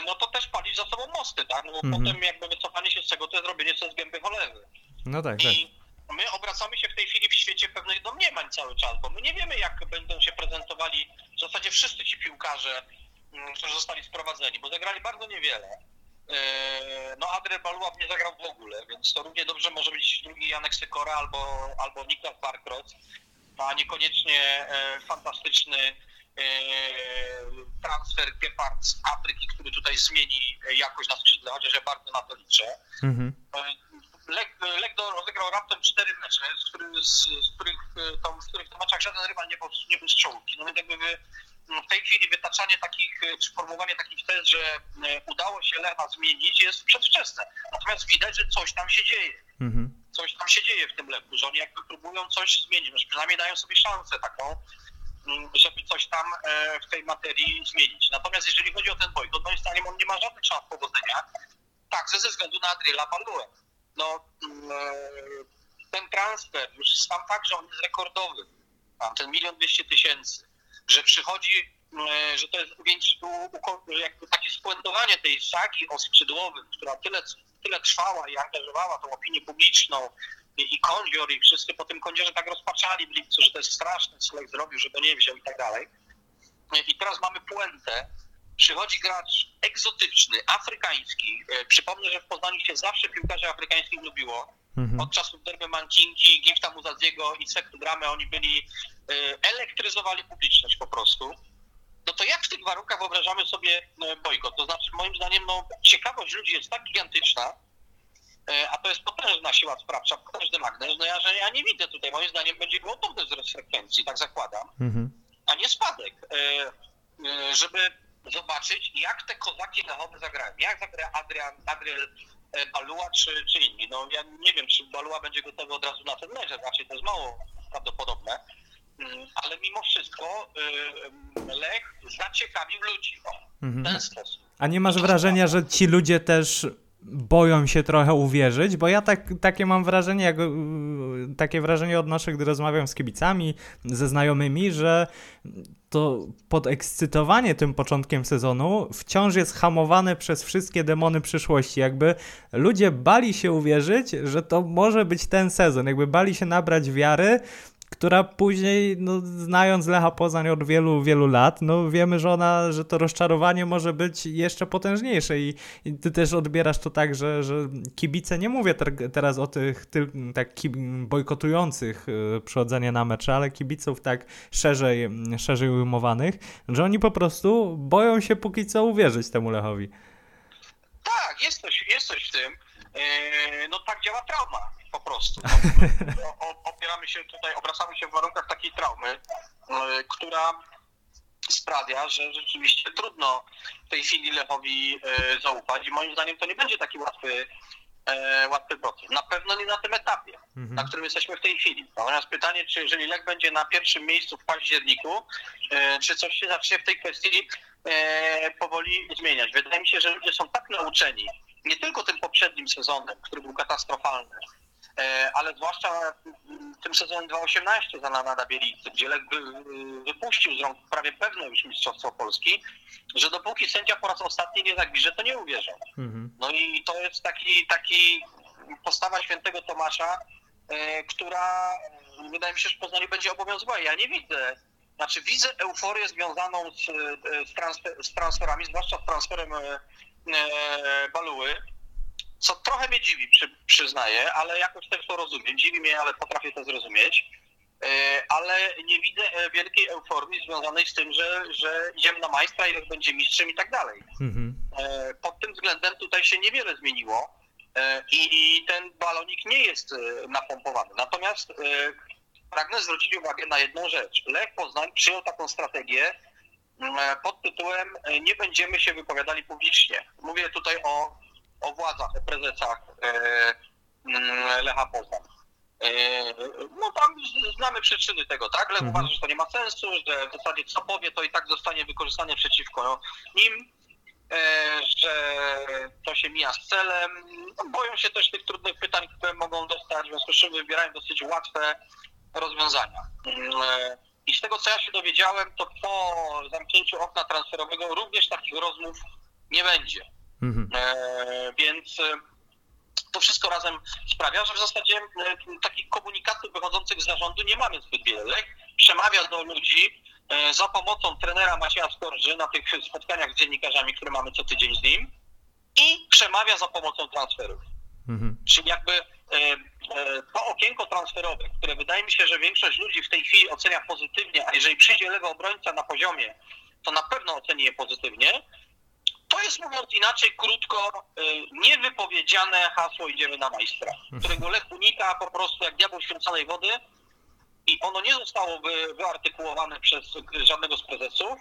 no to też palić za sobą mosty, tak? No bo mhm. potem jakby wycofanie się z tego to jest robienie co z gęby cholery. No tak, I tak. my obracamy się w tej chwili w świecie pewnych domniemań cały czas, bo my nie wiemy jak będą się prezentowali w zasadzie wszyscy ci piłkarze, mm, którzy zostali sprowadzeni, bo zagrali bardzo niewiele. E, no Adrian Baluła nie zagrał w ogóle, więc to równie dobrze może być drugi Janek Sykora albo, albo Niklas Barkrot, a niekoniecznie e, fantastyczny E, transfer Gepard z Afryki, który tutaj zmieni jakość na skrzydle, chociaż ja bardzo na to liczę. Mhm. E, Lech rozegrał raptem cztery mecze, z, który, z, z, których, tam, z których to meczach żaden rywal nie był, nie był strzałki. No więc jakby w tej chwili wytaczanie takich, czy formułowanie takich tez, że udało się Lecha zmienić jest przedwczesne. Natomiast widać, że coś tam się dzieje. Mhm. Coś tam się dzieje w tym Lechu, że oni jakby próbują coś zmienić, przynajmniej dają sobie szansę taką, żeby coś tam w tej materii zmienić. Natomiast jeżeli chodzi o ten bojkot, moim zdaniem on nie ma żadnych szans powodzenia, także ze względu na Adriela Balduę. No, mm, e, ten transfer, już sam fakt, że on jest rekordowy, ten milion dwieście tysięcy, że przychodzi, mm, że to jest jakby takie spuentowanie tej sagi o skrzydłowym, która tyle, tyle trwała i angażowała tą opinię publiczną, i, kądzior, i wszyscy po tym kądziorze tak rozpaczali w lipcu, że to jest straszne, co Lech zrobił, że go nie wziął i tak dalej. I teraz mamy puentę, przychodzi gracz egzotyczny, afrykański. E, przypomnę, że w Poznaniu się zawsze piłkarzy afrykańskich lubiło. Mhm. Od czasów Derby Mankinki, Gifta Muzadziego i Sektu Gramy oni byli, e, elektryzowali publiczność po prostu. No to jak w tych warunkach wyobrażamy sobie e, bojkot? To znaczy, moim zdaniem, no, ciekawość ludzi jest tak gigantyczna, a to jest potężna siła sprawcza, potężny magnes, no ja, że ja nie widzę tutaj, moim zdaniem będzie gwałtowny wzrost frekwencji, tak zakładam, mhm. a nie spadek. Żeby zobaczyć, jak te kozaki lechowe zagrają. Jak zagra Adrian, Adriel e, Balua czy, czy inni. No ja nie wiem, czy Balua będzie gotowy od razu na ten mecz, raczej to jest mało prawdopodobne. Mm, ale mimo wszystko Lech zaciekawił ludzi o, w ten mhm. sposób. A nie masz wrażenia, że ci ludzie też boją się trochę uwierzyć, bo ja tak, takie mam wrażenie, jak, takie wrażenie odnoszę, gdy rozmawiam z kibicami, ze znajomymi, że to podekscytowanie tym początkiem sezonu wciąż jest hamowane przez wszystkie demony przyszłości. Jakby ludzie bali się uwierzyć, że to może być ten sezon, jakby bali się nabrać wiary, która później, no, znając Lecha Poznań od wielu, wielu lat, no wiemy, że ona, że to rozczarowanie może być jeszcze potężniejsze i, i ty też odbierasz to tak, że, że kibice, nie mówię ter, teraz o tych ty, tak bojkotujących y, przychodzenie na mecze, ale kibiców tak szerzej, szerzej ujmowanych, że oni po prostu boją się póki co uwierzyć temu Lechowi. Tak, jest coś, jest coś w tym. Yy, no tak działa trauma po prostu. No, opieramy się tutaj, obracamy się w warunkach takiej traumy, yy, która sprawia, że rzeczywiście trudno w tej chwili Lechowi yy, zaufać i moim zdaniem to nie będzie taki łatwy, łatwy proces. Na pewno nie na tym etapie, mhm. na którym jesteśmy w tej chwili. Natomiast pytanie, czy jeżeli Lech będzie na pierwszym miejscu w październiku, czy coś się zacznie w tej kwestii powoli zmieniać. Wydaje mi się, że ludzie są tak nauczeni nie tylko tym poprzednim sezonem, który był katastrofalny, e, ale zwłaszcza tym sezonem 2018 za Nada Bielicy, gdzie Lech wypuścił z rąk prawie pewne już Mistrzostwo Polski, że dopóki sędzia po raz ostatni nie zagwiże, to nie uwierzą. Mhm. No i to jest taki, taki postawa świętego Tomasza, e, która wydaje mi się, że w Poznaniu będzie obowiązywała. Ja nie widzę znaczy widzę euforię związaną z, e, z, transfer, z transferami, zwłaszcza z transferem E, Baluły, co trochę mnie dziwi, przy, przyznaję, ale jakoś też to rozumiem. Dziwi mnie, ale potrafię to zrozumieć. E, ale nie widzę e, wielkiej euforii związanej z tym, że, że idziemy na majstra i będzie mistrzem i tak dalej. Mhm. Pod tym względem tutaj się niewiele zmieniło i ten balonik nie jest napompowany. Natomiast pragnę zwrócić uwagę na jedną rzecz. Lech Poznań przyjął taką strategię, E, pod tytułem e, Nie będziemy się wypowiadali publicznie. Mówię tutaj o, o władzach, o prezesach e, mm, Lecha Poznań. No tam znamy przyczyny tego, tak? Lech mhm. uważa, że to nie ma sensu, że w zasadzie co powie, to i tak zostanie wykorzystane przeciwko nim, że to się mija z celem. No, boją się też tych trudnych pytań, które mogą dostać, w związku z czym wybierają dosyć łatwe rozwiązania. Mm, i z tego, co ja się dowiedziałem, to po zamknięciu okna transferowego również takich rozmów nie będzie. Mhm. E, więc e, to wszystko razem sprawia, że w zasadzie e, takich komunikatów wychodzących z zarządu nie mamy zbyt wiele. Przemawia do ludzi za pomocą trenera Macieja Skorży na tych spotkaniach z dziennikarzami, które mamy co tydzień z nim i przemawia za pomocą transferów. Mhm. Czyli jakby to okienko transferowe, które wydaje mi się, że większość ludzi w tej chwili ocenia pozytywnie, a jeżeli przyjdzie lewy obrońca na poziomie, to na pewno oceni je pozytywnie, to jest mówiąc inaczej, krótko, y, niewypowiedziane hasło idziemy na majstra, którego Lech unika po prostu jak diabeł święconej wody i ono nie zostało wy, wyartykułowane przez żadnego z prezesów,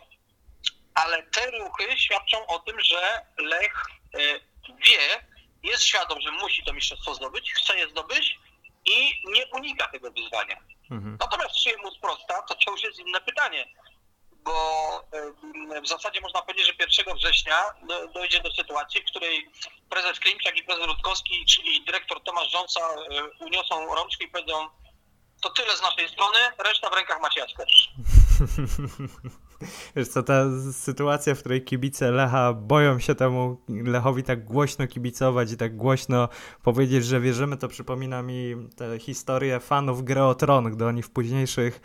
ale te ruchy świadczą o tym, że Lech y, wie, jest świadom, że musi to mistrzostwo zdobyć, chce je zdobyć i nie unika tego wyzwania. Mhm. Natomiast czy mu sprosta, to, to już jest inne pytanie, bo w zasadzie można powiedzieć, że 1 września do, dojdzie do sytuacji, w której prezes Klimczak i prezes Rutkowski, czyli dyrektor Tomasz Rząca e, uniosą rączki i powiedzą to tyle z naszej strony, reszta w rękach Macieja Skorsz. Wiesz co, ta sytuacja, w której kibice Lecha boją się temu Lechowi tak głośno kibicować i tak głośno powiedzieć, że wierzymy, to przypomina mi tę historię fanów Gry o Tron, gdy oni w późniejszych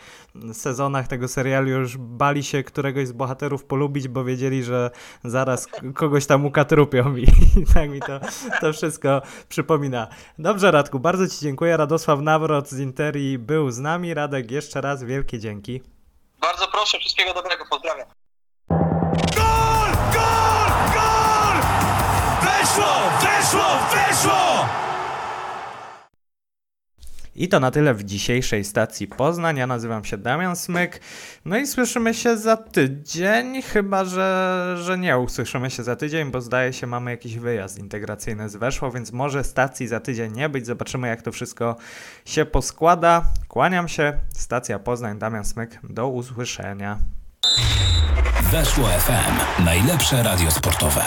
sezonach tego serialu już bali się któregoś z bohaterów polubić, bo wiedzieli, że zaraz kogoś tam ukatrupią i, i tak mi to, to wszystko przypomina. Dobrze Radku, bardzo Ci dziękuję. Radosław Nawrot z Interi był z nami. Radek, jeszcze raz wielkie dzięki. Bardzo proszę, wszystkiego dobrego, pozdrawiam. I to na tyle w dzisiejszej stacji Poznań. Ja nazywam się Damian Smyk. No i słyszymy się za tydzień, chyba że, że nie usłyszymy się za tydzień, bo zdaje się mamy jakiś wyjazd integracyjny z Weszło, więc może stacji za tydzień nie być. Zobaczymy jak to wszystko się poskłada. Kłaniam się. Stacja Poznań, Damian Smyk. Do usłyszenia. Weszło FM. Najlepsze radio sportowe.